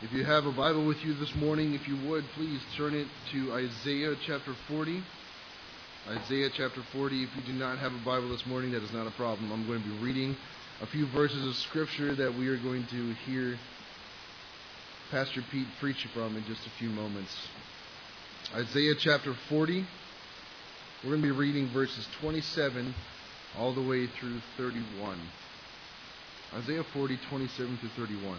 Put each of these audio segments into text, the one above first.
If you have a Bible with you this morning, if you would, please turn it to Isaiah chapter 40. Isaiah chapter 40. If you do not have a Bible this morning, that is not a problem. I'm going to be reading a few verses of Scripture that we are going to hear Pastor Pete preach from in just a few moments. Isaiah chapter 40. We're going to be reading verses 27 all the way through 31. Isaiah 40, 27 through 31.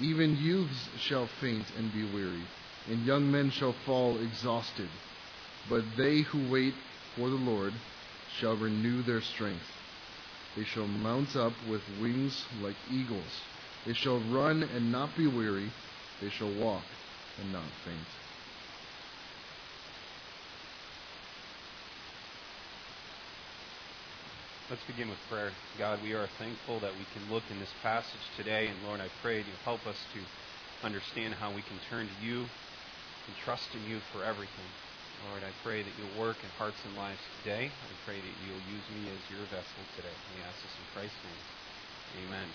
Even youths shall faint and be weary, and young men shall fall exhausted. But they who wait for the Lord shall renew their strength. They shall mount up with wings like eagles. They shall run and not be weary. They shall walk and not faint. Let's begin with prayer. God, we are thankful that we can look in this passage today. And Lord, I pray that you help us to understand how we can turn to you and trust in you for everything. Lord, I pray that you'll work in hearts and lives today. I pray that you'll use me as your vessel today. We ask this in Christ's name. Amen.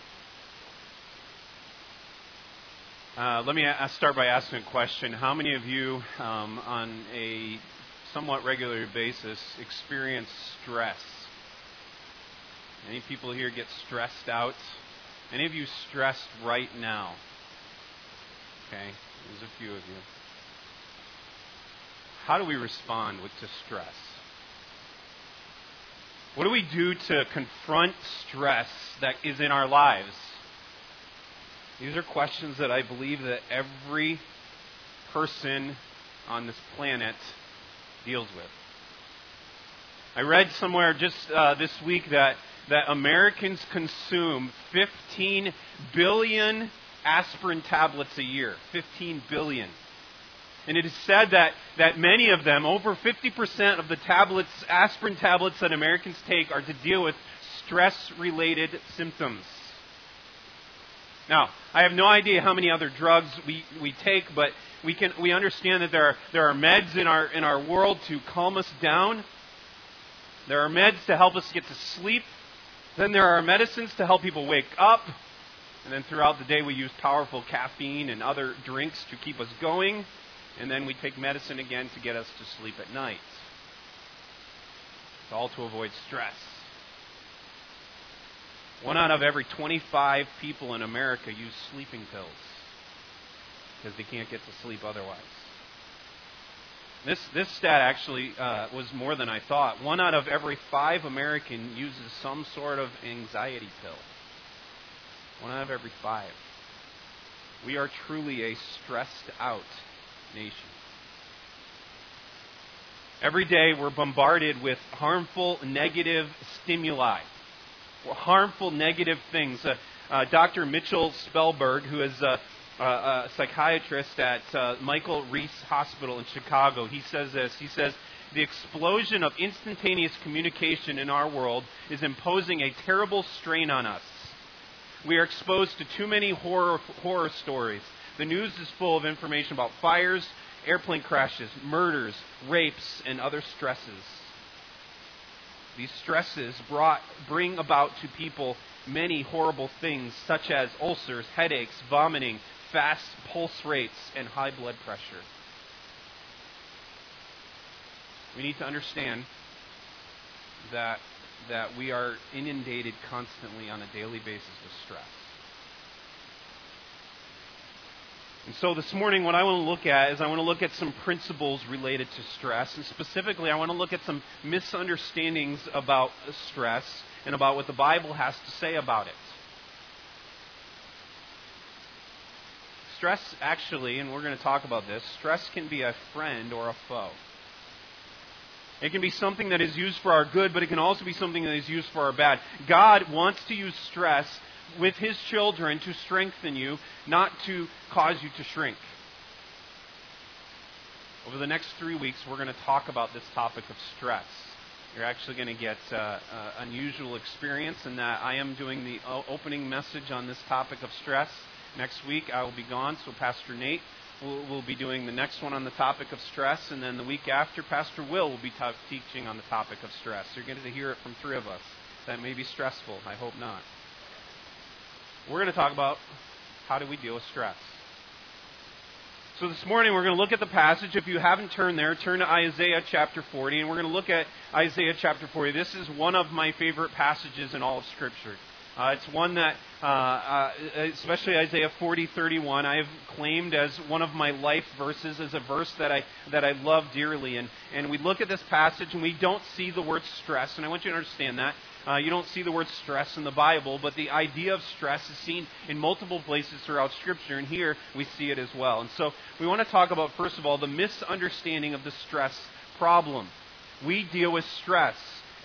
Uh, let me a- start by asking a question. How many of you, um, on a somewhat regular basis, experience stress? Any people here get stressed out? Any of you stressed right now? Okay, there's a few of you. How do we respond with to stress? What do we do to confront stress that is in our lives? These are questions that I believe that every person on this planet deals with. I read somewhere just uh, this week that that Americans consume 15 billion aspirin tablets a year. 15 billion. And it is said that, that many of them, over 50% of the tablets, aspirin tablets that Americans take, are to deal with stress related symptoms. Now, I have no idea how many other drugs we, we take, but we, can, we understand that there are, there are meds in our, in our world to calm us down. There are meds to help us get to sleep. Then there are medicines to help people wake up. And then throughout the day, we use powerful caffeine and other drinks to keep us going. And then we take medicine again to get us to sleep at night. It's all to avoid stress. One out of every 25 people in America use sleeping pills because they can't get to sleep otherwise. This, this stat actually uh, was more than I thought. One out of every five American uses some sort of anxiety pill. One out of every five. We are truly a stressed out nation. Every day we're bombarded with harmful, negative stimuli, harmful, negative things. Uh, uh, Dr. Mitchell Spellberg, who is uh, uh, a psychiatrist at uh, Michael Reese Hospital in Chicago. He says this. He says, The explosion of instantaneous communication in our world is imposing a terrible strain on us. We are exposed to too many horror, horror stories. The news is full of information about fires, airplane crashes, murders, rapes, and other stresses. These stresses brought, bring about to people many horrible things, such as ulcers, headaches, vomiting, fast pulse rates, and high blood pressure. We need to understand that, that we are inundated constantly on a daily basis with stress. And so this morning, what I want to look at is I want to look at some principles related to stress. And specifically, I want to look at some misunderstandings about stress and about what the Bible has to say about it. Stress, actually, and we're going to talk about this, stress can be a friend or a foe. It can be something that is used for our good, but it can also be something that is used for our bad. God wants to use stress with His children to strengthen you, not to cause you to shrink. Over the next three weeks, we're going to talk about this topic of stress. You're actually going to get uh, uh, unusual experience in that I am doing the opening message on this topic of stress. Next week, I will be gone, so Pastor Nate will, will be doing the next one on the topic of stress, and then the week after, Pastor Will will be t- teaching on the topic of stress. You're going to hear it from three of us. That may be stressful. I hope not. We're going to talk about how do we deal with stress. So this morning we're going to look at the passage. If you haven't turned there, turn to Isaiah chapter 40, and we're going to look at Isaiah chapter 40. This is one of my favorite passages in all of Scripture. Uh, it's one that, uh, uh, especially Isaiah 40, 31, I have claimed as one of my life verses, as a verse that I, that I love dearly. And, and we look at this passage and we don't see the word stress, and I want you to understand that. Uh, you don't see the word stress in the Bible, but the idea of stress is seen in multiple places throughout Scripture, and here we see it as well. And so we want to talk about, first of all, the misunderstanding of the stress problem. We deal with stress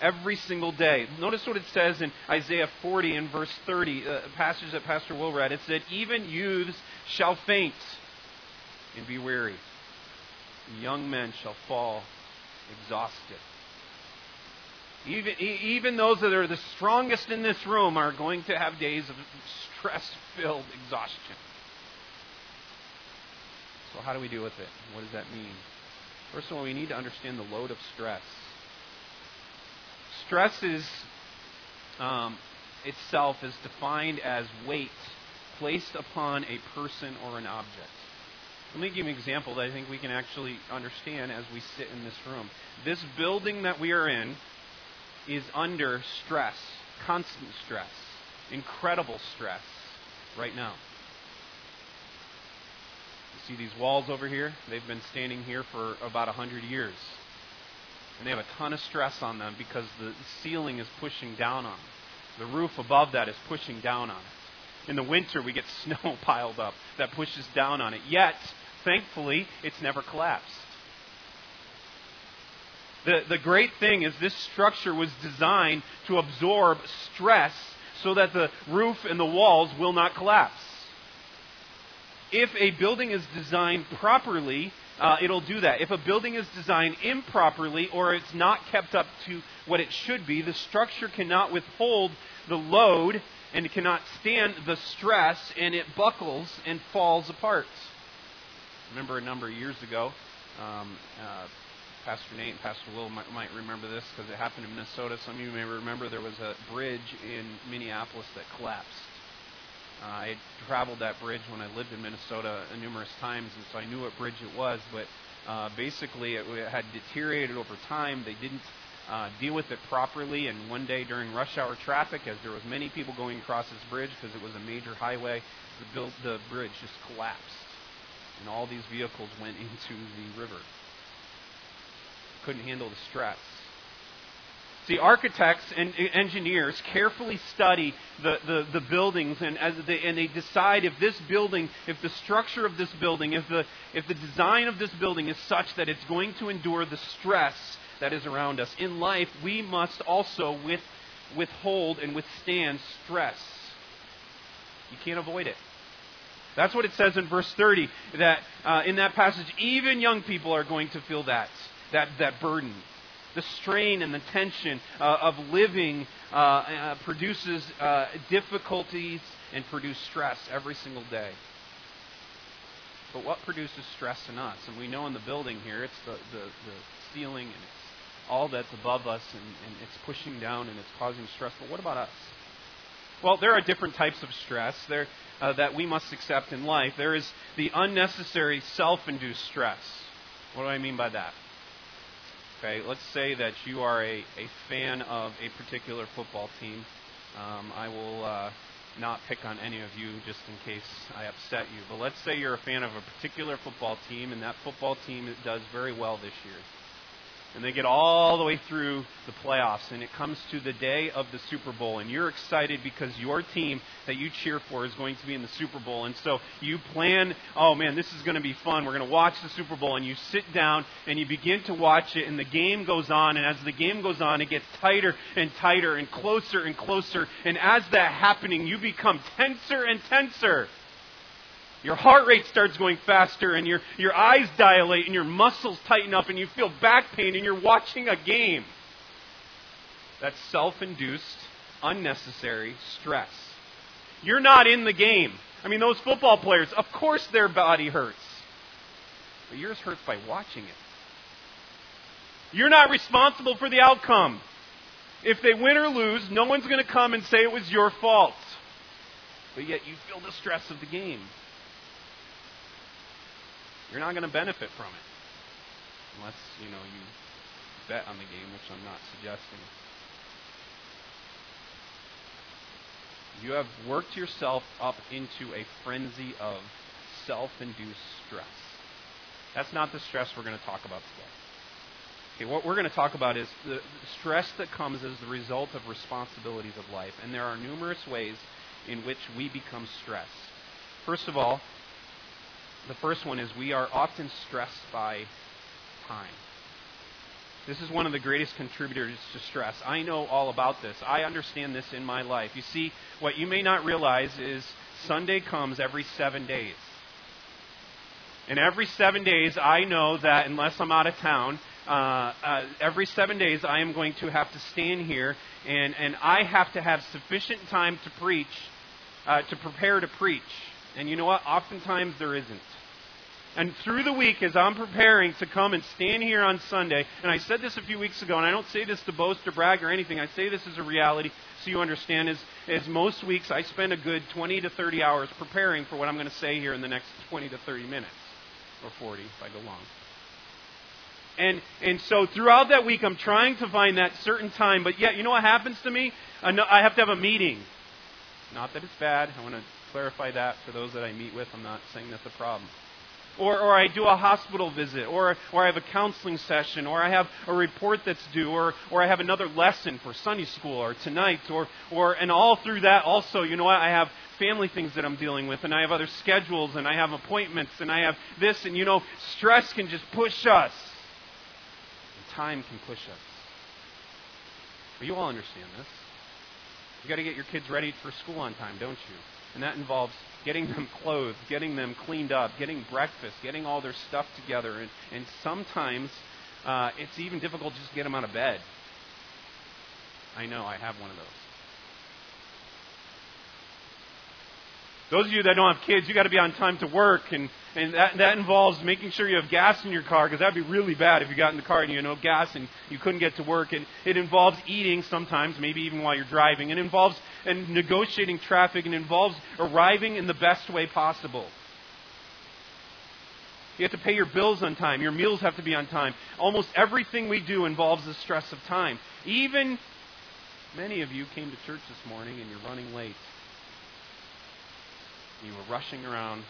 every single day. Notice what it says in Isaiah 40 and verse 30, uh, a passage that Pastor Will read. It said, Even youths shall faint and be weary, young men shall fall exhausted. Even, even those that are the strongest in this room are going to have days of stress filled exhaustion. So, how do we deal with it? What does that mean? First of all, we need to understand the load of stress. Stress is um, itself is defined as weight placed upon a person or an object. Let me give you an example that I think we can actually understand as we sit in this room. This building that we are in is under stress, constant stress, incredible stress right now. You see these walls over here? They've been standing here for about 100 years. And they have a ton of stress on them because the ceiling is pushing down on them. The roof above that is pushing down on it. In the winter, we get snow piled up that pushes down on it. Yet, thankfully, it's never collapsed. The, the great thing is this structure was designed to absorb stress so that the roof and the walls will not collapse. If a building is designed properly, uh, it'll do that. If a building is designed improperly or it's not kept up to what it should be, the structure cannot withhold the load and it cannot stand the stress and it buckles and falls apart. Remember a number of years ago, um, uh, Pastor Nate and Pastor Will might, might remember this because it happened in Minnesota. Some of you may remember there was a bridge in Minneapolis that collapsed. Uh, I traveled that bridge when I lived in Minnesota numerous times, and so I knew what bridge it was. But uh, basically, it, it had deteriorated over time. They didn't uh, deal with it properly, and one day during rush hour traffic, as there was many people going across this bridge because it was a major highway, the, build, the bridge just collapsed, and all these vehicles went into the river couldn't handle the stress. See, architects and engineers carefully study the, the, the, buildings and, as they, and they decide if this building, if the structure of this building, if the, if the design of this building is such that it's going to endure the stress that is around us. In life, we must also with, withhold and withstand stress. You can't avoid it. That's what it says in verse 30, that uh, in that passage, even young people are going to feel that that, that burden. The strain and the tension uh, of living uh, uh, produces uh, difficulties and produces stress every single day. But what produces stress in us? And we know in the building here, it's the, the, the ceiling and it's all that's above us and, and it's pushing down and it's causing stress. But what about us? Well, there are different types of stress there, uh, that we must accept in life. There is the unnecessary self induced stress. What do I mean by that? Okay, let's say that you are a, a fan of a particular football team. Um, I will uh, not pick on any of you just in case I upset you. But let's say you're a fan of a particular football team, and that football team does very well this year. And they get all the way through the playoffs and it comes to the day of the Super Bowl and you're excited because your team that you cheer for is going to be in the Super Bowl and so you plan oh man this is going to be fun. We're going to watch the Super Bowl and you sit down and you begin to watch it and the game goes on and as the game goes on it gets tighter and tighter and closer and closer and as that happening you become tenser and tenser your heart rate starts going faster, and your, your eyes dilate, and your muscles tighten up, and you feel back pain, and you're watching a game. That's self induced, unnecessary stress. You're not in the game. I mean, those football players, of course their body hurts, but yours hurts by watching it. You're not responsible for the outcome. If they win or lose, no one's going to come and say it was your fault. But yet you feel the stress of the game. You're not going to benefit from it. Unless, you know, you bet on the game, which I'm not suggesting. You have worked yourself up into a frenzy of self induced stress. That's not the stress we're going to talk about today. Okay, what we're going to talk about is the stress that comes as the result of responsibilities of life. And there are numerous ways in which we become stressed. First of all, the first one is we are often stressed by time. This is one of the greatest contributors to stress. I know all about this. I understand this in my life. You see, what you may not realize is Sunday comes every seven days. And every seven days, I know that unless I'm out of town, uh, uh, every seven days I am going to have to stand here and, and I have to have sufficient time to preach, uh, to prepare to preach. And you know what? Oftentimes there isn't. And through the week, as I'm preparing to come and stand here on Sunday, and I said this a few weeks ago, and I don't say this to boast or brag or anything, I say this as a reality so you understand, is, is most weeks I spend a good 20 to 30 hours preparing for what I'm going to say here in the next 20 to 30 minutes, or 40 if I go long. And, and so throughout that week, I'm trying to find that certain time, but yet, you know what happens to me? I have to have a meeting. Not that it's bad. I want to clarify that for those that I meet with. I'm not saying that's a problem or, or I do a hospital visit, or, or I have a counseling session, or I have a report that's due, or, or I have another lesson for Sunday school or tonight, or, or, and all through that also, you know what, I have family things that I'm dealing with, and I have other schedules, and I have appointments, and I have this, and you know, stress can just push us. And time can push us. But you all understand this. You got to get your kids ready for school on time, don't you? And that involves getting them clothed, getting them cleaned up, getting breakfast, getting all their stuff together. And, and sometimes uh, it's even difficult just to get them out of bed. I know, I have one of those. Those of you that don't have kids, you got to be on time to work, and, and that, that involves making sure you have gas in your car, because that'd be really bad if you got in the car and you had no gas and you couldn't get to work. And it involves eating sometimes, maybe even while you're driving. It involves and negotiating traffic, and involves arriving in the best way possible. You have to pay your bills on time. Your meals have to be on time. Almost everything we do involves the stress of time. Even many of you came to church this morning and you're running late. You were rushing around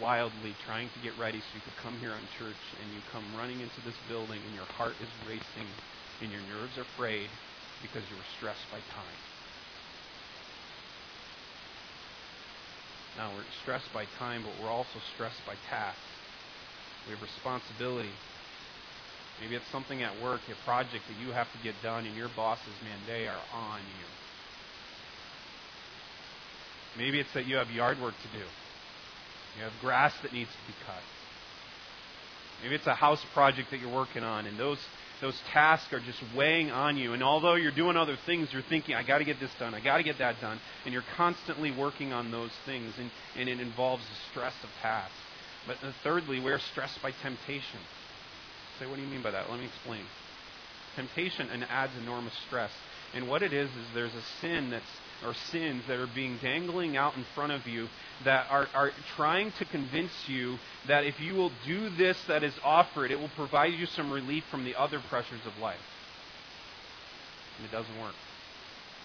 wildly trying to get ready so you could come here on church, and you come running into this building, and your heart is racing, and your nerves are frayed because you were stressed by time. Now, we're stressed by time, but we're also stressed by tasks. We have responsibility. Maybe it's something at work, a project that you have to get done, and your bosses, man, they are on you. Maybe it's that you have yard work to do. You have grass that needs to be cut. Maybe it's a house project that you're working on, and those those tasks are just weighing on you. And although you're doing other things, you're thinking, I got to get this done, I got to get that done. And you're constantly working on those things, and, and it involves the stress of tasks. But uh, thirdly, we're stressed by temptation. Say, what do you mean by that? Let me explain. Temptation and adds enormous stress. And what it is is there's a sin that's or sins that are being dangling out in front of you that are, are trying to convince you that if you will do this that is offered, it will provide you some relief from the other pressures of life. And it doesn't work.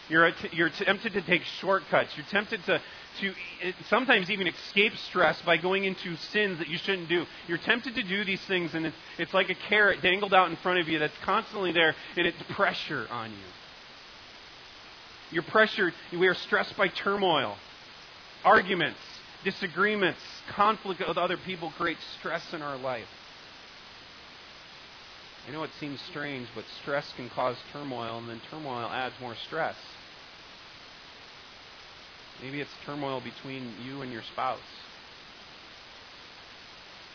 You're, you're tempted to take shortcuts. You're tempted to, to sometimes even escape stress by going into sins that you shouldn't do. You're tempted to do these things, and it's, it's like a carrot dangled out in front of you that's constantly there, and it's pressure on you. You're pressured. We are stressed by turmoil, arguments, disagreements, conflict with other people creates stress in our life. I know it seems strange, but stress can cause turmoil, and then turmoil adds more stress. Maybe it's turmoil between you and your spouse.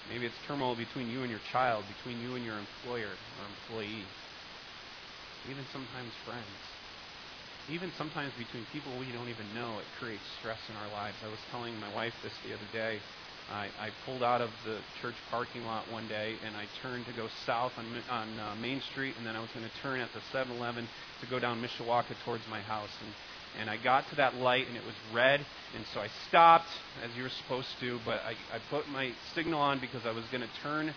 Maybe it's turmoil between you and your child, between you and your employer or employee. Even sometimes friends. Even sometimes between people we don't even know, it creates stress in our lives. I was telling my wife this the other day. I, I pulled out of the church parking lot one day and I turned to go south on, on uh, Main Street, and then I was going to turn at the 7 Eleven to go down Mishawaka towards my house. And and I got to that light and it was red, and so I stopped as you were supposed to, but I, I put my signal on because I was going to turn,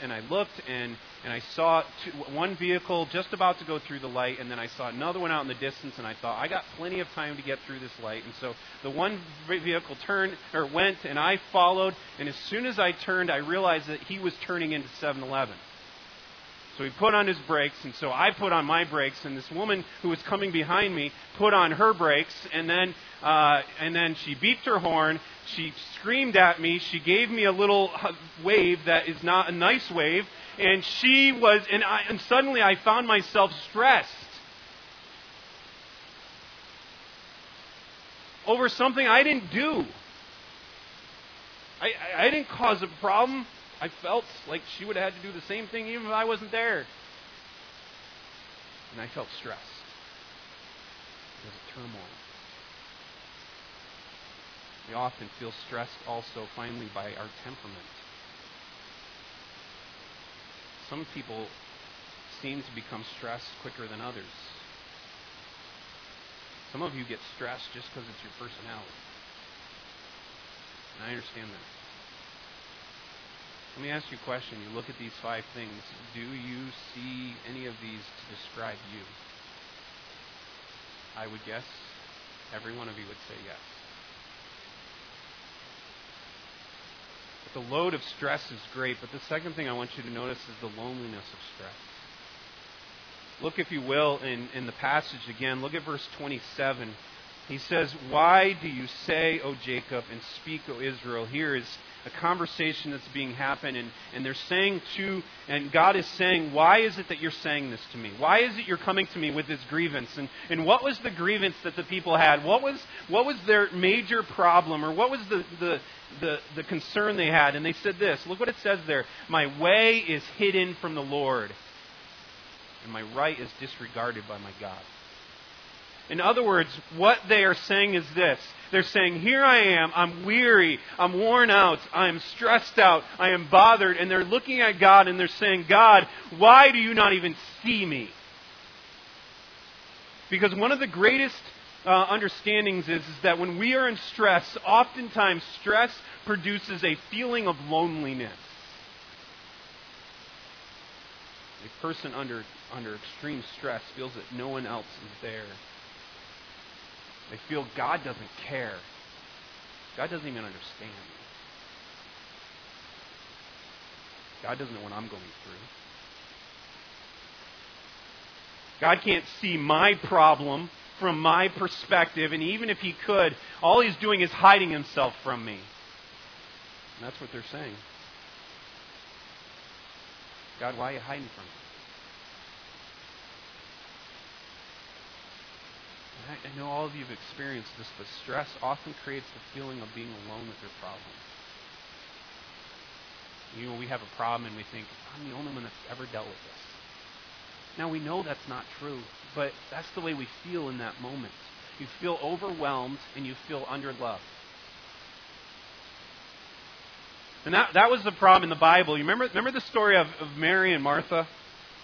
and I looked and and I saw two, one vehicle just about to go through the light, and then I saw another one out in the distance, and I thought I got plenty of time to get through this light, and so the one vehicle turned or went, and I followed, and as soon as I turned, I realized that he was turning into 7-Eleven. So he put on his brakes, and so I put on my brakes, and this woman who was coming behind me put on her brakes, and then uh, and then she beeped her horn. She screamed at me. She gave me a little wave that is not a nice wave, and she was, and, I, and suddenly I found myself stressed over something I didn't do. I, I didn't cause a problem. I felt like she would have had to do the same thing even if I wasn't there. And I felt stressed. There was a turmoil. We often feel stressed also, finally, by our temperament. Some people seem to become stressed quicker than others. Some of you get stressed just because it's your personality. And I understand that. Let me ask you a question. You look at these five things. Do you see any of these to describe you? I would guess every one of you would say yes. The load of stress is great, but the second thing I want you to notice is the loneliness of stress. Look, if you will, in, in the passage again. Look at verse 27. He says, Why do you say, O Jacob, and speak, O Israel? Here is a conversation that's being happened, and, and they're saying to, and God is saying, Why is it that you're saying this to me? Why is it you're coming to me with this grievance? And, and what was the grievance that the people had? What was, what was their major problem, or what was the, the, the, the concern they had? And they said this look what it says there My way is hidden from the Lord, and my right is disregarded by my God. In other words, what they are saying is this. They're saying, Here I am, I'm weary, I'm worn out, I'm stressed out, I am bothered. And they're looking at God and they're saying, God, why do you not even see me? Because one of the greatest uh, understandings is, is that when we are in stress, oftentimes stress produces a feeling of loneliness. A person under, under extreme stress feels that no one else is there. They feel God doesn't care. God doesn't even understand me. God doesn't know what I'm going through. God can't see my problem from my perspective, and even if He could, all He's doing is hiding Himself from me. And that's what they're saying. God, why are you hiding from me? I know all of you have experienced this, but stress often creates the feeling of being alone with your problem. You know, we have a problem and we think, I'm the only one that's ever dealt with this. Now, we know that's not true, but that's the way we feel in that moment. You feel overwhelmed and you feel under underloved. And that, that was the problem in the Bible. You remember, remember the story of, of Mary and Martha?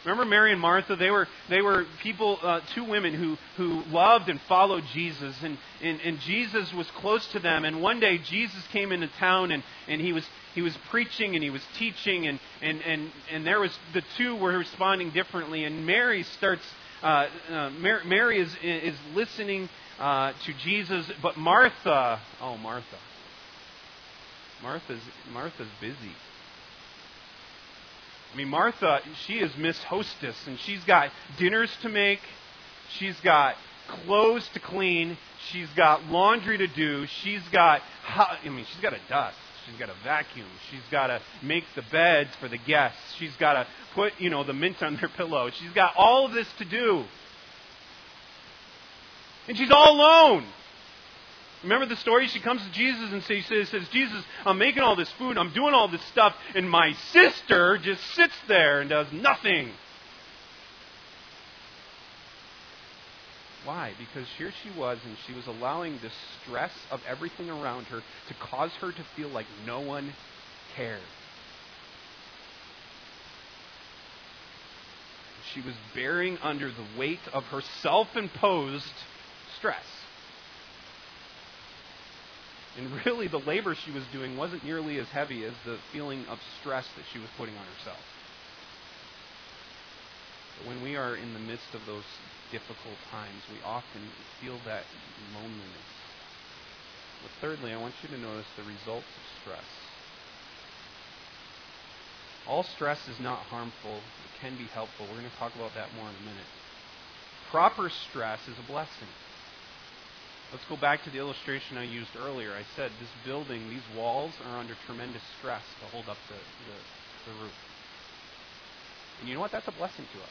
Remember Mary and Martha? They were, they were people, uh, two women who, who loved and followed Jesus. And, and, and Jesus was close to them. And one day Jesus came into town and, and he, was, he was preaching and he was teaching. And, and, and, and there was, the two were responding differently. And Mary starts uh, uh, Mary, Mary is, is listening uh, to Jesus, but Martha, oh, Martha. Martha's, Martha's busy. I mean, Martha, she is Miss Hostess, and she's got dinners to make, she's got clothes to clean, she's got laundry to do, she's got, I mean, she's got to dust. She's got to vacuum. She's got to make the beds for the guests. She's got to put, you know, the mint on their pillow. She's got all of this to do. And she's all alone. Remember the story? She comes to Jesus and says, says, Jesus, I'm making all this food, I'm doing all this stuff, and my sister just sits there and does nothing. Why? Because here she was, and she was allowing the stress of everything around her to cause her to feel like no one cared. She was bearing under the weight of her self imposed stress. And really, the labor she was doing wasn't nearly as heavy as the feeling of stress that she was putting on herself. But when we are in the midst of those difficult times, we often feel that loneliness. But thirdly, I want you to notice the results of stress. All stress is not harmful, it can be helpful. We're going to talk about that more in a minute. Proper stress is a blessing. Let's go back to the illustration I used earlier. I said this building, these walls are under tremendous stress to hold up the, the, the roof. And you know what? That's a blessing to us.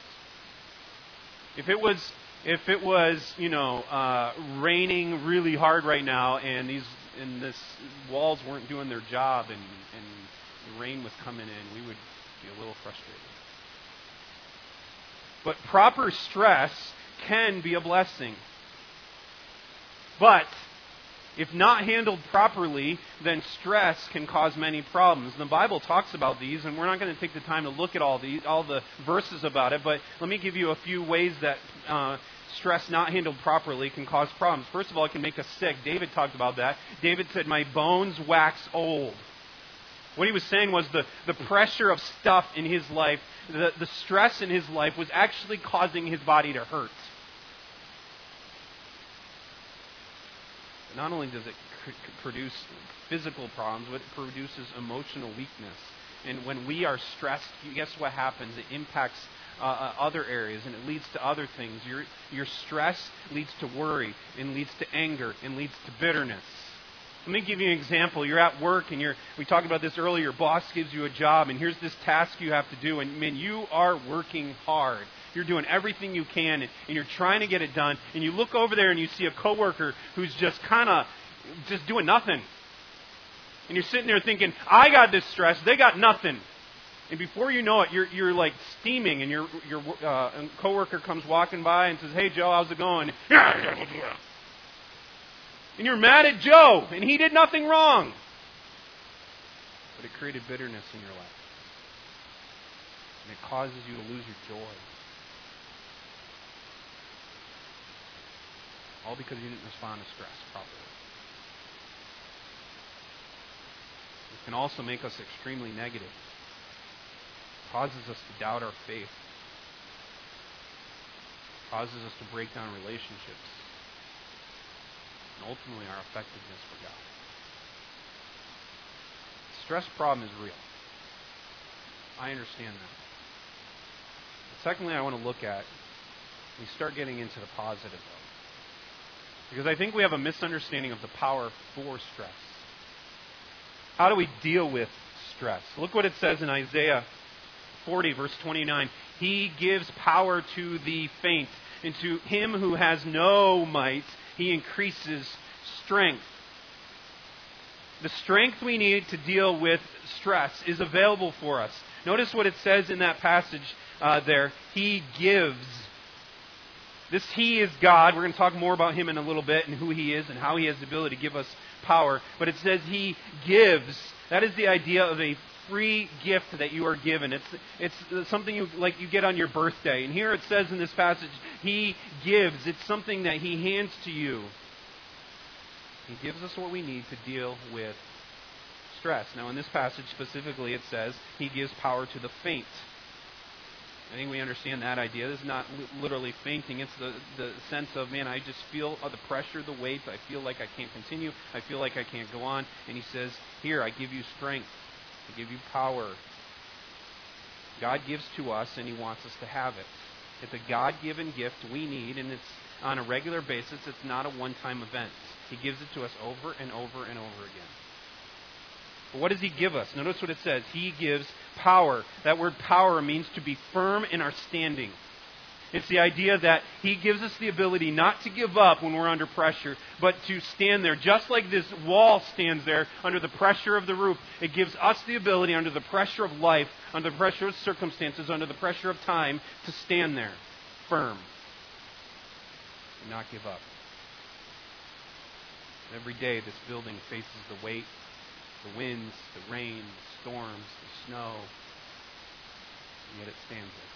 If it was, if it was, you know, uh, raining really hard right now, and these and this walls weren't doing their job, and, and the rain was coming in, we would be a little frustrated. But proper stress can be a blessing. But if not handled properly, then stress can cause many problems. The Bible talks about these, and we're not going to take the time to look at all the all the verses about it. But let me give you a few ways that uh, stress not handled properly can cause problems. First of all, it can make us sick. David talked about that. David said, "My bones wax old." What he was saying was the, the pressure of stuff in his life, the, the stress in his life was actually causing his body to hurt. Not only does it produce physical problems, but it produces emotional weakness. And when we are stressed, guess what happens? It impacts uh, uh, other areas and it leads to other things. Your, your stress leads to worry and leads to anger and leads to bitterness. Let me give you an example. You're at work and you're, we talked about this earlier. Your boss gives you a job and here's this task you have to do. And man, you are working hard. You're doing everything you can and, and you're trying to get it done. And you look over there and you see a coworker who's just kind of just doing nothing. And you're sitting there thinking, I got this stress. They got nothing. And before you know it, you're, you're like steaming, and your, your uh, coworker comes walking by and says, Hey, Joe, how's it going? And you're mad at Joe, and he did nothing wrong. But it created bitterness in your life. And it causes you to lose your joy. All because you didn't respond to stress properly. It can also make us extremely negative. It causes us to doubt our faith. It causes us to break down relationships. And ultimately our effectiveness for God. The stress problem is real. I understand that. But secondly, I want to look at, we start getting into the positive though. Because I think we have a misunderstanding of the power for stress. How do we deal with stress? Look what it says in Isaiah 40, verse 29. He gives power to the faint, and to him who has no might, he increases strength. The strength we need to deal with stress is available for us. Notice what it says in that passage uh, there. He gives this He is God. We're going to talk more about Him in a little bit and who He is and how He has the ability to give us power. But it says He gives. That is the idea of a free gift that you are given. It's, it's something you, like you get on your birthday. And here it says in this passage, He gives. It's something that He hands to you. He gives us what we need to deal with stress. Now, in this passage specifically, it says He gives power to the faint. I think we understand that idea. This is not li- literally fainting. It's the, the sense of, man, I just feel uh, the pressure, the weight. I feel like I can't continue. I feel like I can't go on. And he says, Here, I give you strength. I give you power. God gives to us, and he wants us to have it. It's a God given gift we need, and it's on a regular basis. It's not a one time event. He gives it to us over and over and over again. But what does he give us? Notice what it says. He gives power. That word power means to be firm in our standing. It's the idea that He gives us the ability not to give up when we're under pressure, but to stand there. Just like this wall stands there under the pressure of the roof, it gives us the ability under the pressure of life, under the pressure of circumstances, under the pressure of time, to stand there firm and not give up. Every day, this building faces the weight the winds, the rain, the storms, the snow, and yet it stands there.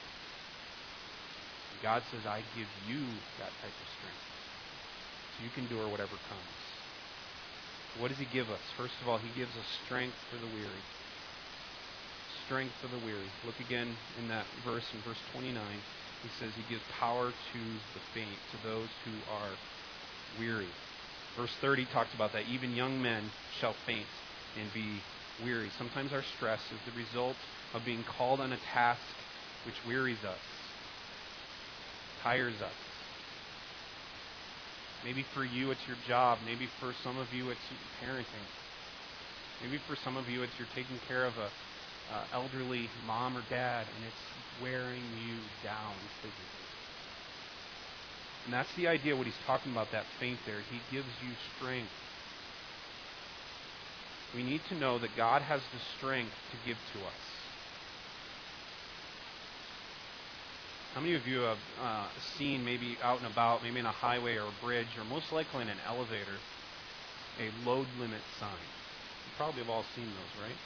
And God says, I give you that type of strength. So you can endure whatever comes. What does He give us? First of all, He gives us strength for the weary. Strength for the weary. Look again in that verse, in verse 29. He says He gives power to the faint, to those who are weary. Verse 30 talks about that. Even young men shall faint and be weary. Sometimes our stress is the result of being called on a task which wearies us, tires us. Maybe for you it's your job. Maybe for some of you it's parenting. Maybe for some of you it's you're taking care of a uh, elderly mom or dad and it's wearing you down physically. And that's the idea what he's talking about, that faint there. He gives you strength we need to know that God has the strength to give to us. How many of you have uh, seen, maybe out and about, maybe in a highway or a bridge, or most likely in an elevator, a load limit sign? You probably have all seen those, right?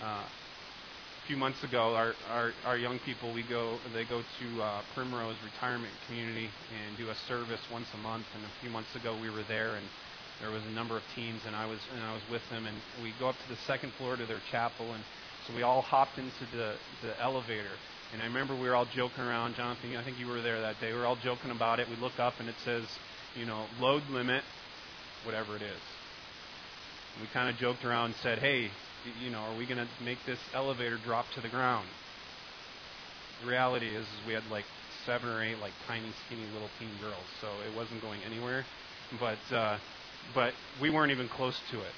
Uh, a few months ago, our, our, our young people, we go, they go to uh, Primrose Retirement Community and do a service once a month. And a few months ago, we were there, and there was a number of teams, and I was and I was with them, and we go up to the second floor to their chapel, and so we all hopped into the the elevator. And I remember we were all joking around, Jonathan. I think you were there that day. We were all joking about it. We look up, and it says, you know, load limit, whatever it is. And we kind of joked around and said, hey, you know, are we going to make this elevator drop to the ground? The reality is, is we had like seven or eight like tiny, skinny little teen girls, so it wasn't going anywhere. But uh, but we weren't even close to it.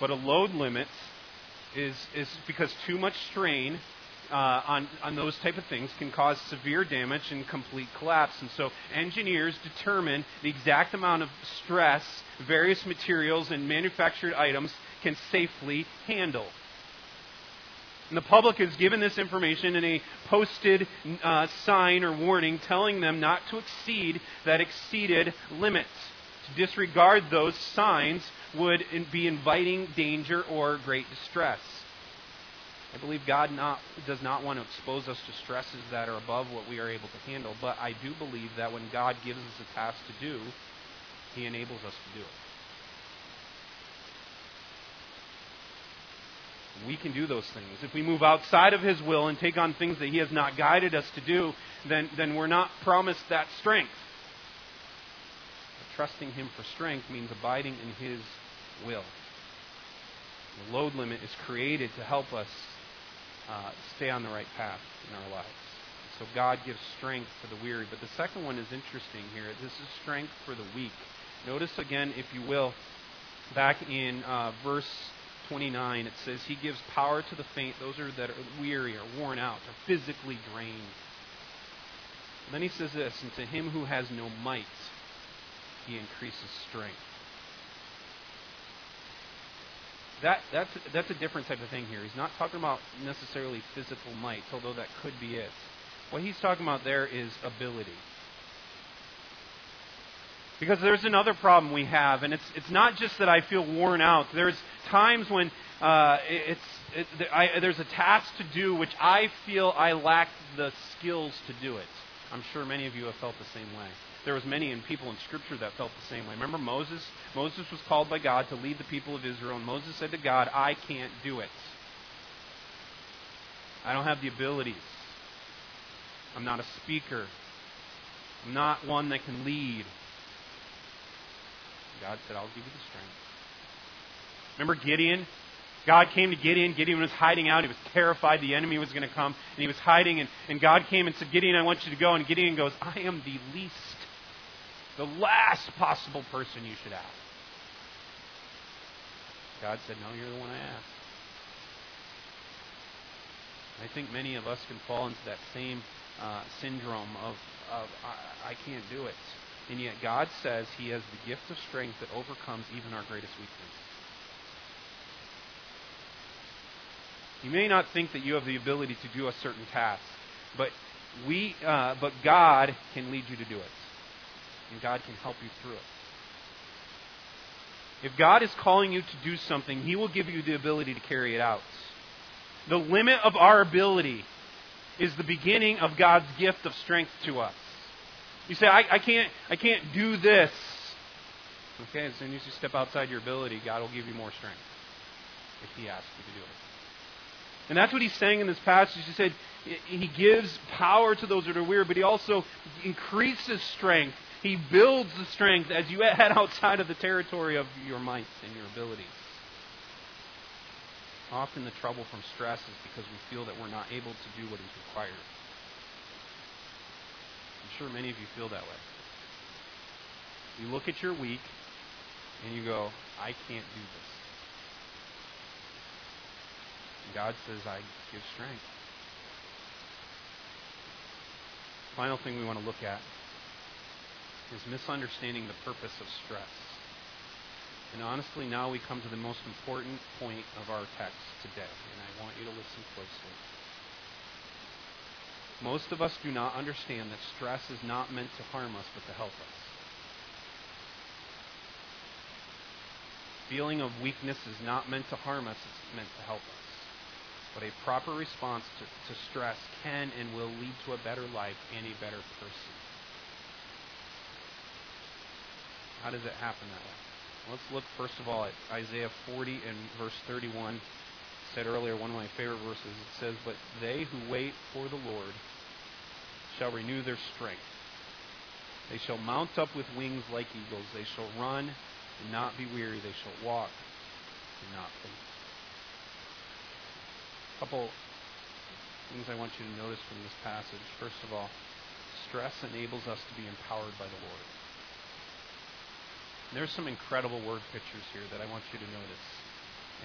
But a load limit is, is because too much strain uh, on, on those type of things can cause severe damage and complete collapse. And so engineers determine the exact amount of stress various materials and manufactured items can safely handle. And the public is given this information in a posted uh, sign or warning telling them not to exceed that exceeded limit. To disregard those signs would be inviting danger or great distress. I believe God not, does not want to expose us to stresses that are above what we are able to handle, but I do believe that when God gives us a task to do, He enables us to do it. we can do those things. If we move outside of His will and take on things that He has not guided us to do, then, then we're not promised that strength trusting Him for strength means abiding in His will. The load limit is created to help us uh, stay on the right path in our lives. So God gives strength for the weary. But the second one is interesting here. This is strength for the weak. Notice again, if you will, back in uh, verse 29, it says, He gives power to the faint, those are that are weary or worn out, or physically drained. And then he says this, and to him who has no might, he increases strength. That, that's, that's a different type of thing here. He's not talking about necessarily physical might, although that could be it. What he's talking about there is ability. Because there's another problem we have, and it's, it's not just that I feel worn out. There's times when uh, it's, it, I, there's a task to do which I feel I lack the skills to do it. I'm sure many of you have felt the same way there was many in people in Scripture that felt the same way. Remember Moses? Moses was called by God to lead the people of Israel, and Moses said to God, I can't do it. I don't have the abilities. I'm not a speaker. I'm not one that can lead. God said, I'll give you the strength. Remember Gideon? God came to Gideon. Gideon was hiding out. He was terrified the enemy was going to come. And he was hiding. And, and God came and said, Gideon, I want you to go. And Gideon goes, I am the least, the last possible person you should ask. God said, No, you're the one I asked. I think many of us can fall into that same uh, syndrome of, of I, I can't do it. And yet God says He has the gift of strength that overcomes even our greatest weakness. You may not think that you have the ability to do a certain task, but we, uh, but God can lead you to do it, and God can help you through it. If God is calling you to do something, He will give you the ability to carry it out. The limit of our ability is the beginning of God's gift of strength to us. You say, I, I can't, I can't do this. Okay, as soon as you step outside your ability, God will give you more strength if He asks you to do it. And that's what he's saying in this passage. He said he gives power to those that are weary, but he also increases strength. He builds the strength as you head outside of the territory of your might and your abilities. Often the trouble from stress is because we feel that we're not able to do what is required. I'm sure many of you feel that way. You look at your week and you go, I can't do this. God says, I give strength. Final thing we want to look at is misunderstanding the purpose of stress. And honestly, now we come to the most important point of our text today, and I want you to listen closely. Most of us do not understand that stress is not meant to harm us, but to help us. Feeling of weakness is not meant to harm us, it's meant to help us. But a proper response to, to stress can and will lead to a better life and a better person. How does it happen that way? Let's look first of all at Isaiah 40 and verse 31. I said earlier, one of my favorite verses. It says, But they who wait for the Lord shall renew their strength. They shall mount up with wings like eagles. They shall run and not be weary. They shall walk and not faint A couple things I want you to notice from this passage. First of all, stress enables us to be empowered by the Lord. There's some incredible word pictures here that I want you to notice.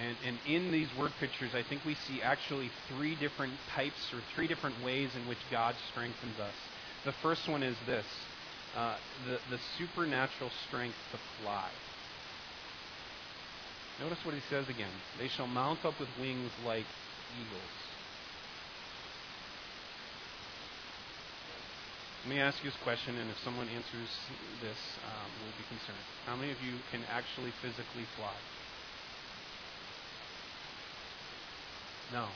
And, and in these word pictures, I think we see actually three different types or three different ways in which God strengthens us. The first one is this uh, the, the supernatural strength to fly. Notice what he says again. They shall mount up with wings like eagles. Let me ask you this question, and if someone answers this, um, we'll be concerned. How many of you can actually physically fly? No.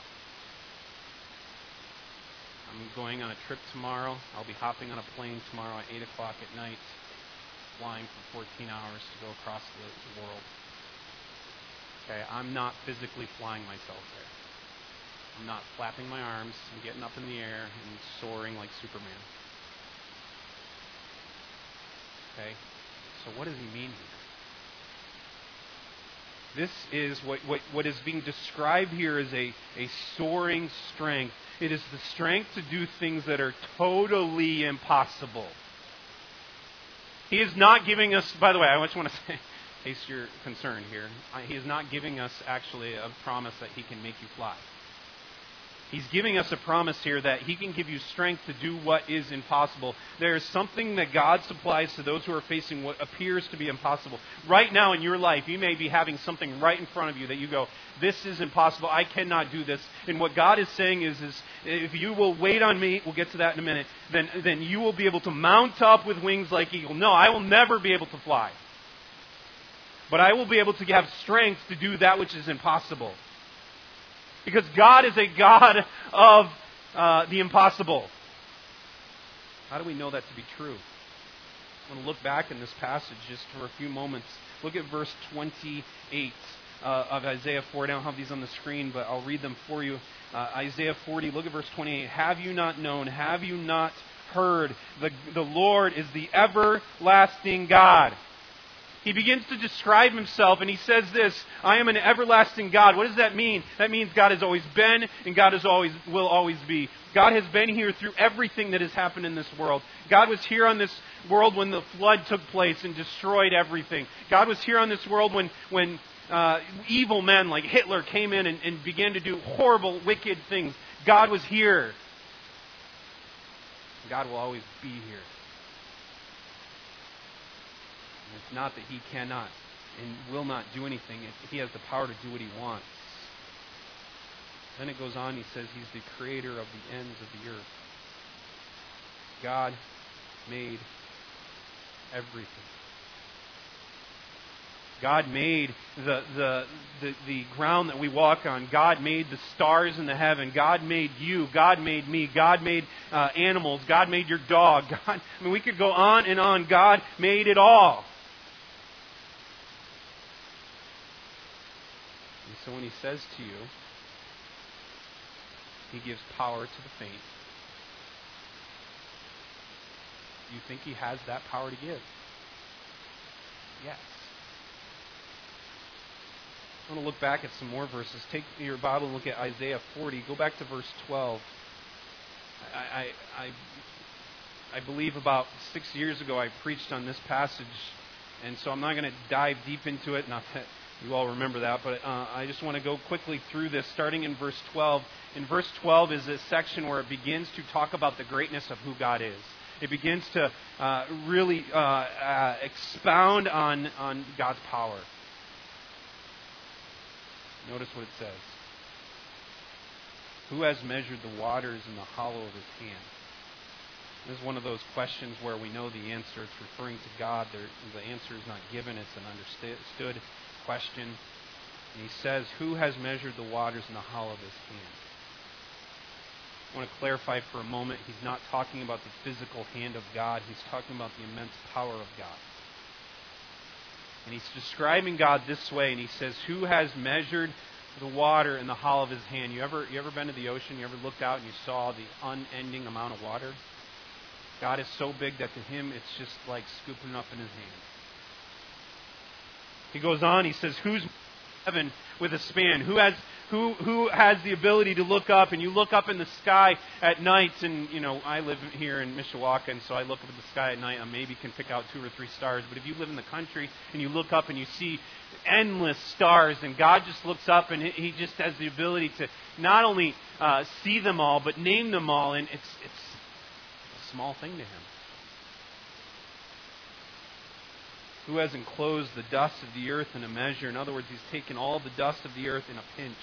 I'm going on a trip tomorrow. I'll be hopping on a plane tomorrow at 8 o'clock at night, flying for 14 hours to go across the, the world. Okay, I'm not physically flying myself there. I'm not flapping my arms and getting up in the air and soaring like Superman. Okay? So what does he mean here? This is what, what, what is being described here as a, a soaring strength. It is the strength to do things that are totally impossible. He is not giving us, by the way, I just want to say, case you're concerned here, he is not giving us actually a promise that he can make you fly. He's giving us a promise here that He can give you strength to do what is impossible. There is something that God supplies to those who are facing what appears to be impossible. Right now in your life, you may be having something right in front of you that you go, This is impossible. I cannot do this. And what God is saying is, is if you will wait on me, we'll get to that in a minute, then, then you will be able to mount up with wings like eagle. No, I will never be able to fly. But I will be able to have strength to do that which is impossible. Because God is a God of uh, the impossible. How do we know that to be true? I want to look back in this passage just for a few moments. Look at verse 28 uh, of Isaiah 4. I don't have these on the screen, but I'll read them for you. Uh, Isaiah 40, look at verse 28. Have you not known? Have you not heard? The, the Lord is the everlasting God. He begins to describe himself and he says this I am an everlasting God. What does that mean? That means God has always been and God has always will always be. God has been here through everything that has happened in this world. God was here on this world when the flood took place and destroyed everything. God was here on this world when, when uh, evil men like Hitler came in and, and began to do horrible, wicked things. God was here. God will always be here. It's not that He cannot and will not do anything, He has the power to do what He wants. Then it goes on, He says He's the creator of the ends of the earth. God made everything. God made the, the, the, the, ground that we walk on. God made the stars in the heaven. God made you. God made me. God made uh, animals. God made your dog. God, I mean, we could go on and on. God made it all. So when He says to you, He gives power to the faint, you think He has that power to give? Yes. I want to look back at some more verses. Take your Bible and look at Isaiah 40. Go back to verse 12. I, I, I, I believe about six years ago I preached on this passage, and so I'm not going to dive deep into it. Not that you all remember that, but uh, I just want to go quickly through this, starting in verse 12. In verse 12 is a section where it begins to talk about the greatness of who God is. It begins to uh, really uh, uh expound on, on God's power. Notice what it says. Who has measured the waters in the hollow of his hand? This is one of those questions where we know the answer. It's referring to God. There, the answer is not given, it's an understood question. And he says, Who has measured the waters in the hollow of his hand? I want to clarify for a moment, he's not talking about the physical hand of God, he's talking about the immense power of God. And he's describing God this way, and he says, Who has measured the water in the hollow of his hand? You ever, you ever been to the ocean? You ever looked out and you saw the unending amount of water? God is so big that to him it's just like scooping up in his hand. He goes on, he says, Who's heaven with a span? Who has who who has the ability to look up? And you look up in the sky at night and you know I live here in Mishawaka and so I look up at the sky at night. And maybe can pick out two or three stars. But if you live in the country and you look up and you see endless stars and God just looks up and he just has the ability to not only uh, see them all but name them all and it's it's a small thing to him who has enclosed the dust of the earth in a measure. In other words, he's taken all the dust of the earth in a pinch.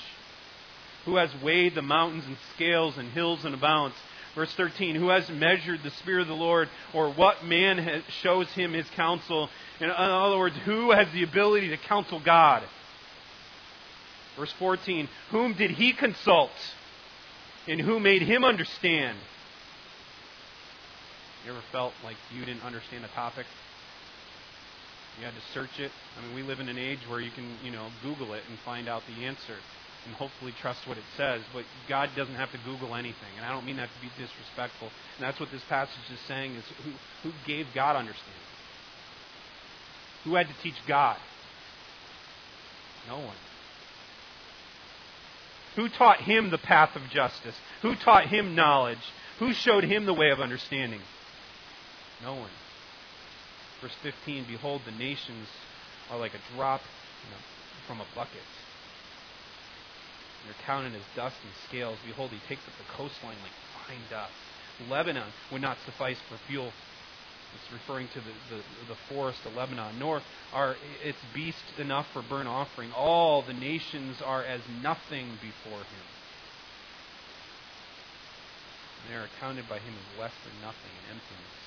Who has weighed the mountains in scales and hills in a balance. Verse 13, who has measured the Spirit of the Lord, or what man has, shows him his counsel? In other words, who has the ability to counsel God? Verse 14, whom did he consult? And who made him understand? You ever felt like you didn't understand a topic? You had to search it. I mean, we live in an age where you can, you know, Google it and find out the answer and hopefully trust what it says. But God doesn't have to Google anything. And I don't mean that to be disrespectful. And that's what this passage is saying is who, who gave God understanding? Who had to teach God? No one. Who taught him the path of justice? Who taught him knowledge? Who showed him the way of understanding? No one. Verse 15 Behold, the nations are like a drop know, from a bucket. They're counted as dust and scales. Behold, he takes up the coastline like fine dust. Lebanon would not suffice for fuel. It's referring to the, the, the forest of Lebanon. Nor are its beasts enough for burnt offering. All the nations are as nothing before him. They are accounted by him as less than nothing and emptiness.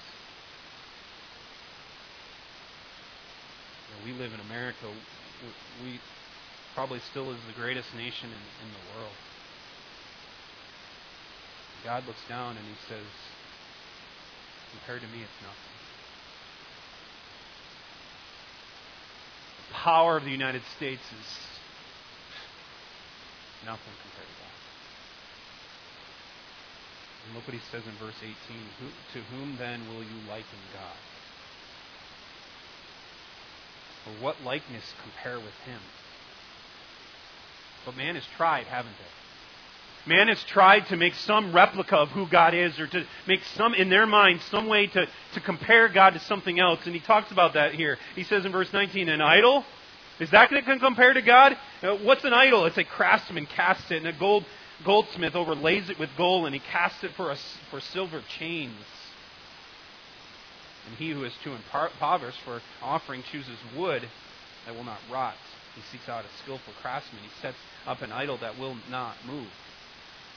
Know, we live in America. We probably still is the greatest nation in, in the world. God looks down and he says, compared to me, it's nothing. The power of the United States is Nothing compared to God. And look what he says in verse 18. Who, to whom then will you liken God? Or what likeness compare with him? But man has tried, haven't they? Man has tried to make some replica of who God is, or to make some, in their mind, some way to, to compare God to something else. And he talks about that here. He says in verse 19, an idol? Is that going to compare to God? Uh, what's an idol? It's a craftsman casts it, and a gold goldsmith overlays it with gold, and he casts it for, a, for silver chains. And he who is too impoverished for offering chooses wood that will not rot. He seeks out a skillful craftsman. He sets up an idol that will not move.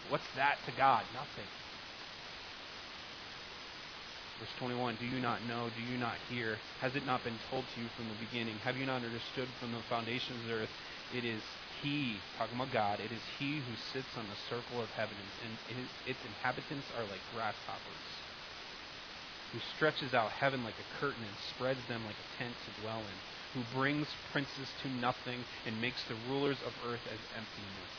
What's that to God? Nothing. Verse 21 Do you not know? Do you not hear? Has it not been told to you from the beginning? Have you not understood from the foundations of the earth? It is He, talking about God, it is He who sits on the circle of heaven, and its inhabitants are like grasshoppers who stretches out heaven like a curtain and spreads them like a tent to dwell in, who brings princes to nothing and makes the rulers of earth as emptiness.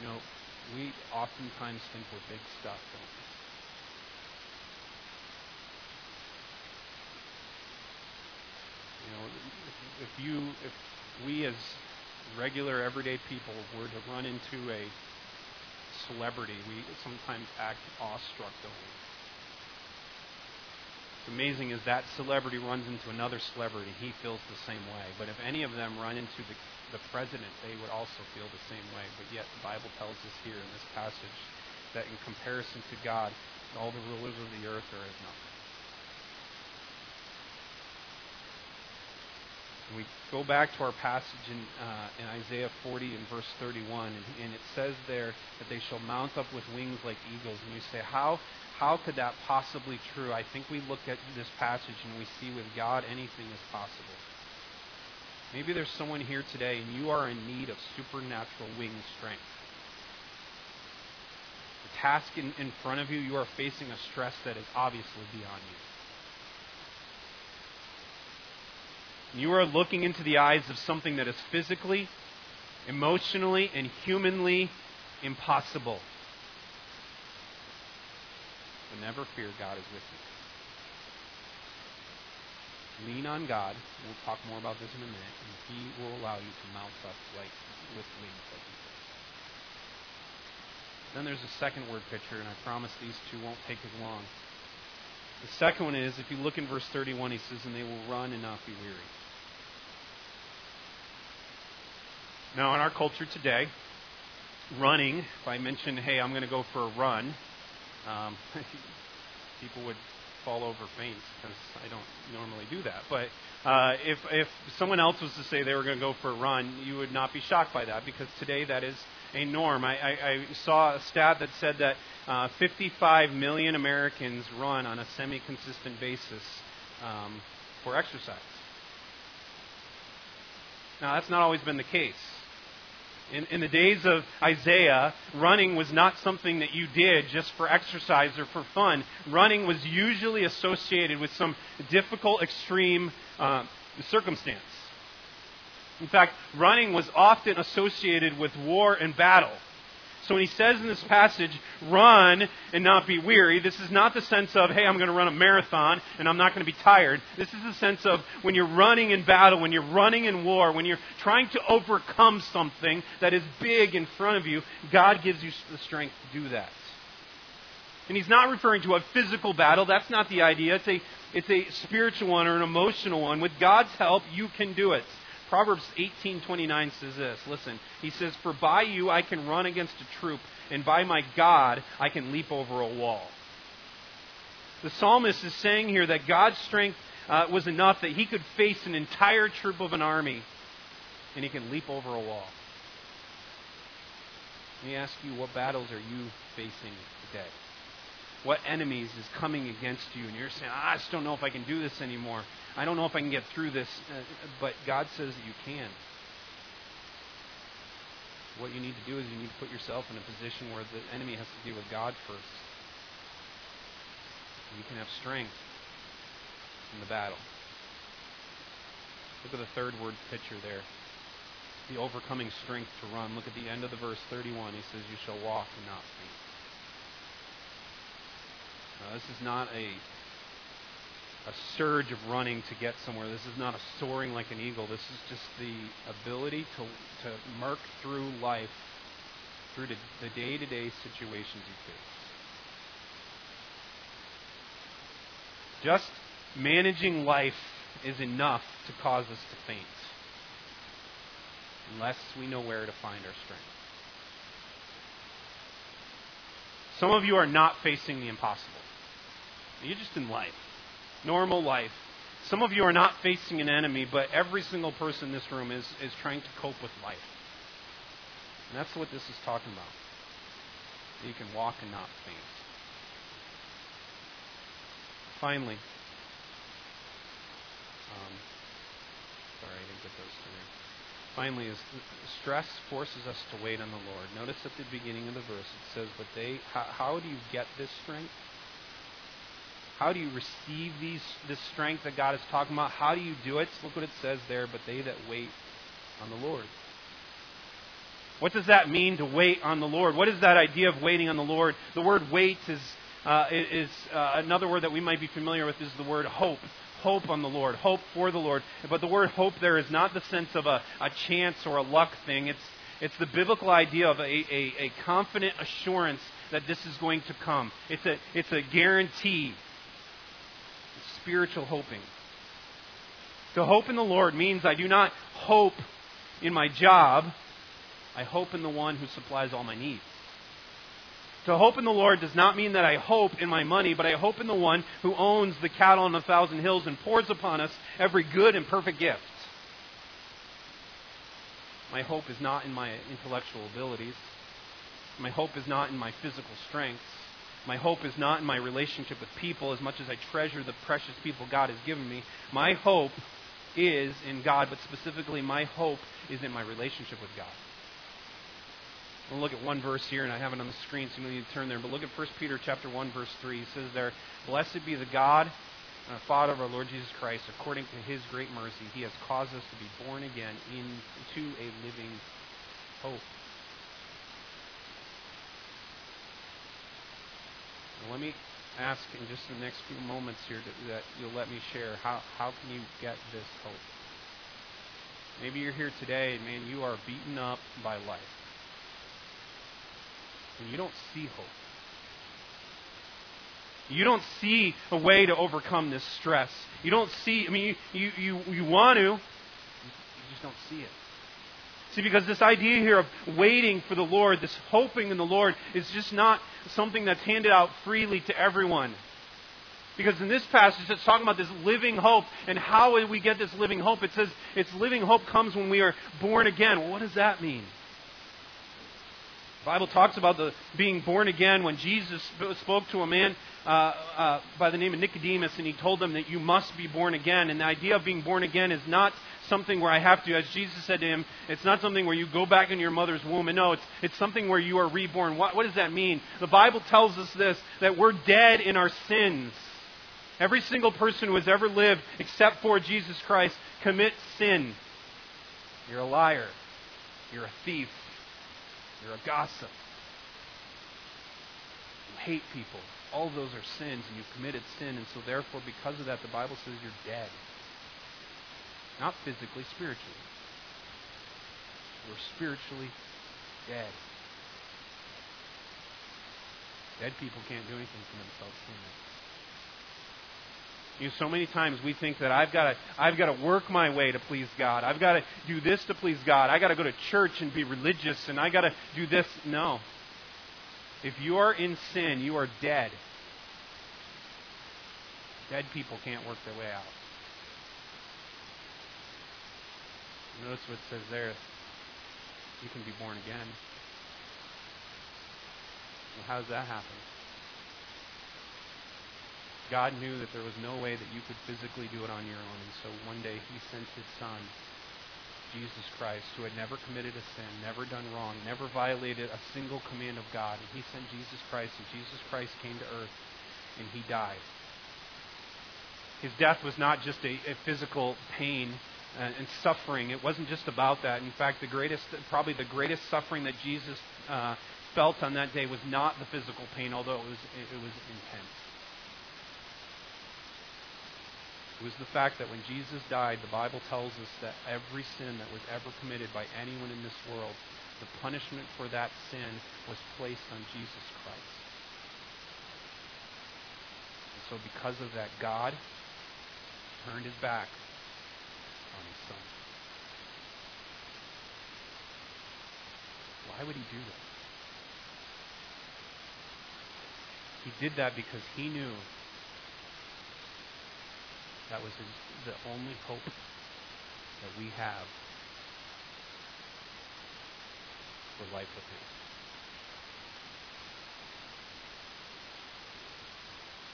You know, we oftentimes think we're big stuff, don't we? You know, if, if you, if we as regular everyday people were to run into a celebrity, we sometimes act awestruck, don't we? What's amazing is that celebrity runs into another celebrity, and he feels the same way. But if any of them run into the, the president, they would also feel the same way. But yet, the Bible tells us here in this passage that in comparison to God, all the rulers of the earth are as nothing. We go back to our passage in, uh, in Isaiah 40 and verse 31, and, and, it says there that they shall mount up with wings like eagles. And you say, how, how could that possibly true? I think we look at this passage and we see with God anything is possible. Maybe there's someone here today and you are in need of supernatural wing strength. The task in, in front of you, you are facing a stress that is obviously beyond you. You are looking into the eyes of something that is physically, emotionally, and humanly impossible. But never fear, God is with you. Lean on God. We'll talk more about this in a minute, and He will allow you to mount up like with wings like. Then there's a second word picture, and I promise these two won't take as long. The second one is, if you look in verse 31, he says, And they will run and not be weary. Now, in our culture today, running, if I mention, hey, I'm going to go for a run, um, people would fall over faints because I don't normally do that. But uh, if, if someone else was to say they were going to go for a run, you would not be shocked by that because today that is a norm. I, I, I saw a stat that said that uh, 55 million Americans run on a semi consistent basis um, for exercise. Now, that's not always been the case. In, in, the days of Isaiah, running was not something that you did just for exercise or for fun. Running was usually associated with some difficult, extreme uh, circumstance. In fact, running was often associated with war and battle. So when he says in this passage, run and not be weary, this is not the sense of, hey, I'm going to run a marathon and I'm not going to be tired. This is the sense of when you're running in battle, when you're running in war, when you're trying to overcome something that is big in front of you, God gives you the strength to do that. And he's not referring to a physical battle. That's not the idea. It's a, it's a spiritual one or an emotional one. With God's help, you can do it. Proverbs 18:29 says this. Listen, he says, "For by you I can run against a troop, and by my God I can leap over a wall." The psalmist is saying here that God's strength uh, was enough that he could face an entire troop of an army, and he can leap over a wall. Let me ask you, what battles are you facing today? What enemies is coming against you, and you're saying, I just don't know if I can do this anymore. I don't know if I can get through this, uh, but God says that you can. What you need to do is you need to put yourself in a position where the enemy has to deal with God first. You can have strength in the battle. Look at the third word picture there. The overcoming strength to run. Look at the end of the verse 31. He says, You shall walk and not faint. This is not a a surge of running to get somewhere. This is not a soaring like an eagle. This is just the ability to, to mark through life, through the, the day-to-day situations you face. Just managing life is enough to cause us to faint unless we know where to find our strength. Some of you are not facing the impossible. You're just in life, normal life. Some of you are not facing an enemy, but every single person in this room is, is trying to cope with life. And that's what this is talking about. You can walk and not faint. Finally, um, sorry, I didn't get those three. Finally, is stress forces us to wait on the Lord. Notice at the beginning of the verse it says, "But they, how, how do you get this strength? How do you receive these this strength that God is talking about? How do you do it? Look what it says there. But they that wait on the Lord. What does that mean to wait on the Lord? What is that idea of waiting on the Lord? The word wait is uh, is uh, another word that we might be familiar with is the word hope hope on the Lord, hope for the Lord. But the word hope there is not the sense of a, a chance or a luck thing. It's, it's the biblical idea of a, a, a confident assurance that this is going to come. It's a, it's a guarantee. Spiritual hoping. To hope in the Lord means I do not hope in my job, I hope in the one who supplies all my needs. To hope in the Lord does not mean that I hope in my money, but I hope in the one who owns the cattle on a thousand hills and pours upon us every good and perfect gift. My hope is not in my intellectual abilities. My hope is not in my physical strengths. My hope is not in my relationship with people as much as I treasure the precious people God has given me. My hope is in God, but specifically, my hope is in my relationship with God. We'll look at one verse here, and I have it on the screen, so you don't need to turn there. But look at 1 Peter chapter 1, verse 3. He says there, Blessed be the God and Father of our Lord Jesus Christ. According to his great mercy, he has caused us to be born again into a living hope. Let me ask in just the next few moments here that, that you'll let me share how, how can you get this hope? Maybe you're here today and, man, you are beaten up by life and you don't see hope. You don't see a way to overcome this stress. You don't see, I mean, you, you, you, you want to, you just don't see it. See, because this idea here of waiting for the Lord, this hoping in the Lord, is just not something that's handed out freely to everyone. Because in this passage, it's talking about this living hope. And how we get this living hope? It says it's living hope comes when we are born again. Well, what does that mean? The Bible talks about the being born again when Jesus spoke to a man uh, uh, by the name of Nicodemus and he told him that you must be born again. And the idea of being born again is not something where I have to, as Jesus said to him, it's not something where you go back in your mother's womb. And no, it's, it's something where you are reborn. What, what does that mean? The Bible tells us this that we're dead in our sins. Every single person who has ever lived, except for Jesus Christ, commits sin. You're a liar. You're a thief. You're a gossip. You hate people. All those are sins, and you've committed sin, and so therefore, because of that, the Bible says you're dead. Not physically, spiritually. We're spiritually dead. Dead people can't do anything for themselves, can they? You know, so many times we think that I've got to I've got to work my way to please God. I've got to do this to please God. I got to go to church and be religious and I got to do this. No. If you are in sin, you are dead. Dead people can't work their way out. Notice what it says there. You can be born again. Well, how does that happen? God knew that there was no way that you could physically do it on your own. And so one day he sent his son, Jesus Christ, who had never committed a sin, never done wrong, never violated a single command of God. And he sent Jesus Christ, and Jesus Christ came to earth, and he died. His death was not just a, a physical pain and, and suffering. It wasn't just about that. In fact, the greatest, probably the greatest suffering that Jesus uh, felt on that day was not the physical pain, although it was, it was intense. It was the fact that when Jesus died, the Bible tells us that every sin that was ever committed by anyone in this world, the punishment for that sin was placed on Jesus Christ. And so, because of that, God turned his back on his son. Why would he do that? He did that because he knew that was his, the only hope that we have for life with him.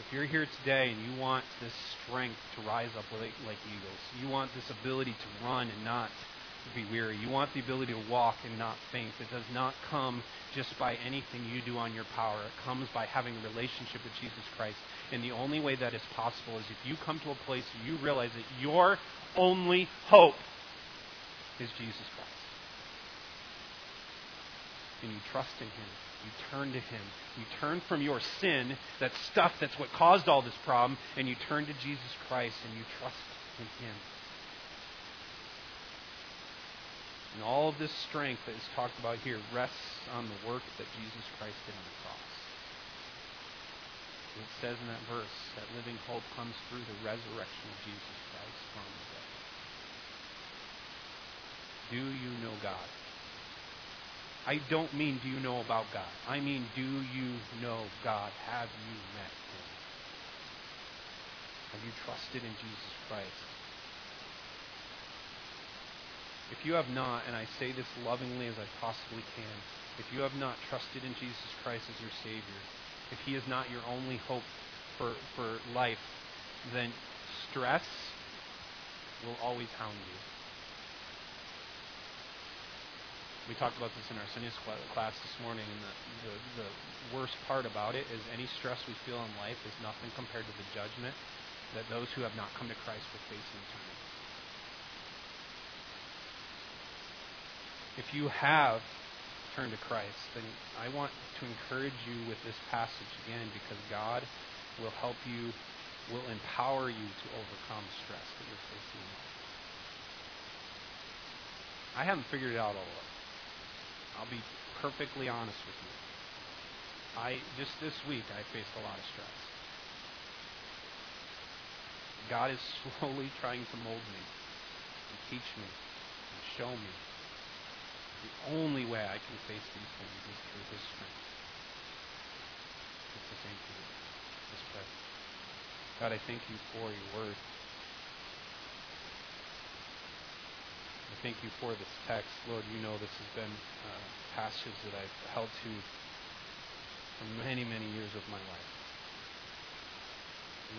If you're here today and you want this strength to rise up like, like eagles, you want this ability to run and not be weary, you want the ability to walk and not faint, it does not come just by anything you do on your power. It comes by having a relationship with Jesus Christ. And the only way that is possible is if you come to a place where you realize that your only hope is Jesus Christ. And you trust in Him. You turn to Him. You turn from your sin, that stuff that's what caused all this problem, and you turn to Jesus Christ and you trust in Him. And all of this strength that is talked about here rests on the work that Jesus Christ did on the cross. And it says in that verse that living hope comes through the resurrection of Jesus Christ from the dead. Do you know God? I don't mean do you know about God. I mean do you know God? Have you met Him? Have you trusted in Jesus Christ? If you have not, and I say this lovingly as I possibly can, if you have not trusted in Jesus Christ as your Savior, if He is not your only hope for, for life, then stress will always hound you. We talked about this in our Sunday class this morning, and the, the, the worst part about it is any stress we feel in life is nothing compared to the judgment that those who have not come to Christ will face in eternity. If you have turned to Christ, then I want to encourage you with this passage again because God will help you, will empower you to overcome stress that you're facing. I haven't figured it out all. I'll be perfectly honest with you. I just this week I faced a lot of stress. God is slowly trying to mold me and teach me and show me the only way I can face these things is through His strength. It's the same thing. Let's pray. God, I thank you for your word. Thank you for this text. Lord, you know this has been a passage that I've held to for many, many years of my life.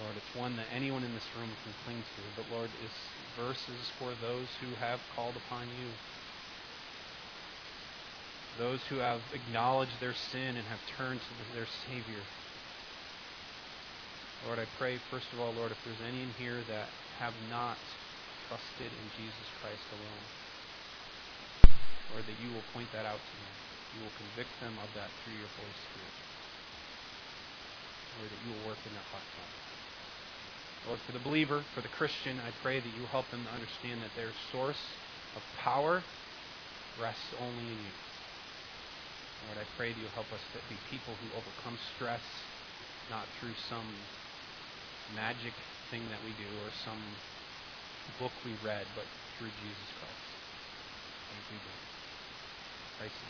Lord, it's one that anyone in this room can cling to. But Lord, it's verses for those who have called upon you those who have acknowledged their sin and have turned to their Savior. Lord, I pray, first of all, Lord, if there's any in here that have not trusted in Jesus Christ alone, Lord, that you will point that out to them. You will convict them of that through your Holy Spirit. Lord, that you will work in their hearts on Lord, for the believer, for the Christian, I pray that you help them to understand that their source of power rests only in you. Lord, I pray that you help us to be people who overcome stress, not through some magic thing that we do or some book we read, but through Jesus Christ. Thank you.